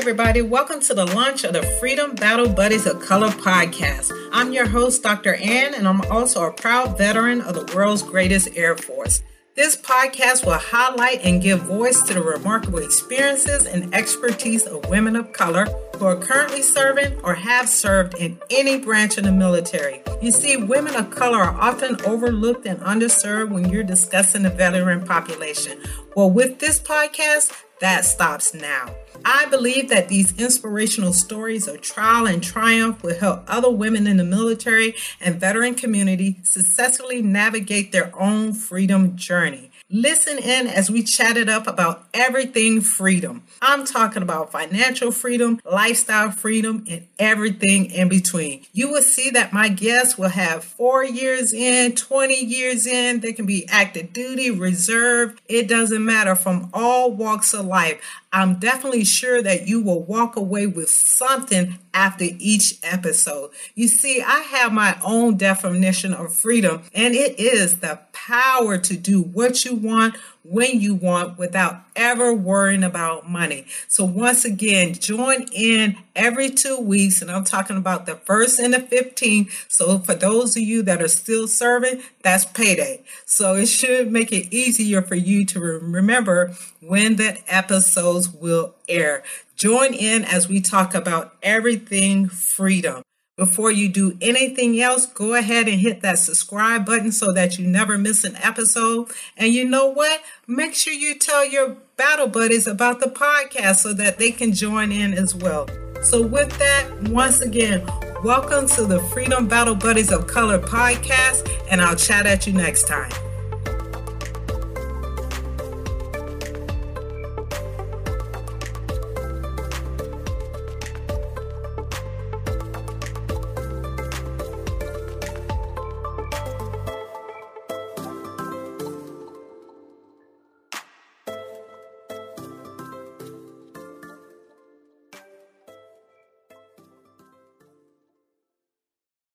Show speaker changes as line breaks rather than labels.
everybody. Welcome to the launch of the Freedom Battle Buddies of Color podcast. I'm your host, Dr. Ann, and I'm also a proud veteran of the world's greatest Air Force. This podcast will highlight and give voice to the remarkable experiences and expertise of women of color who are currently serving or have served in any branch of the military. You see, women of color are often overlooked and underserved when you're discussing the veteran population. Well, with this podcast, that stops now. I believe that these inspirational stories of trial and triumph will help other women in the military and veteran community successfully navigate their own freedom journey. Listen in as we chatted up about everything freedom. I'm talking about financial freedom, lifestyle freedom, and everything in between. You will see that my guests will have four years in, 20 years in. They can be active duty, reserve. It doesn't matter from all walks of life. I'm definitely sure that you will walk away with something after each episode. You see, I have my own definition of freedom, and it is the power to do what you want when you want without ever worrying about money. So, once again, join in every two weeks, and I'm talking about the first and the 15th. So, for those of you that are still serving, that's payday. So, it should make it easier for you to remember when that episodes will air. Join in as we talk about everything freedom. Before you do anything else, go ahead and hit that subscribe button so that you never miss an episode. And you know what? Make sure you tell your battle buddies about the podcast so that they can join in as well. So, with that, once again, welcome to the Freedom Battle Buddies of Color podcast, and I'll chat at you next time.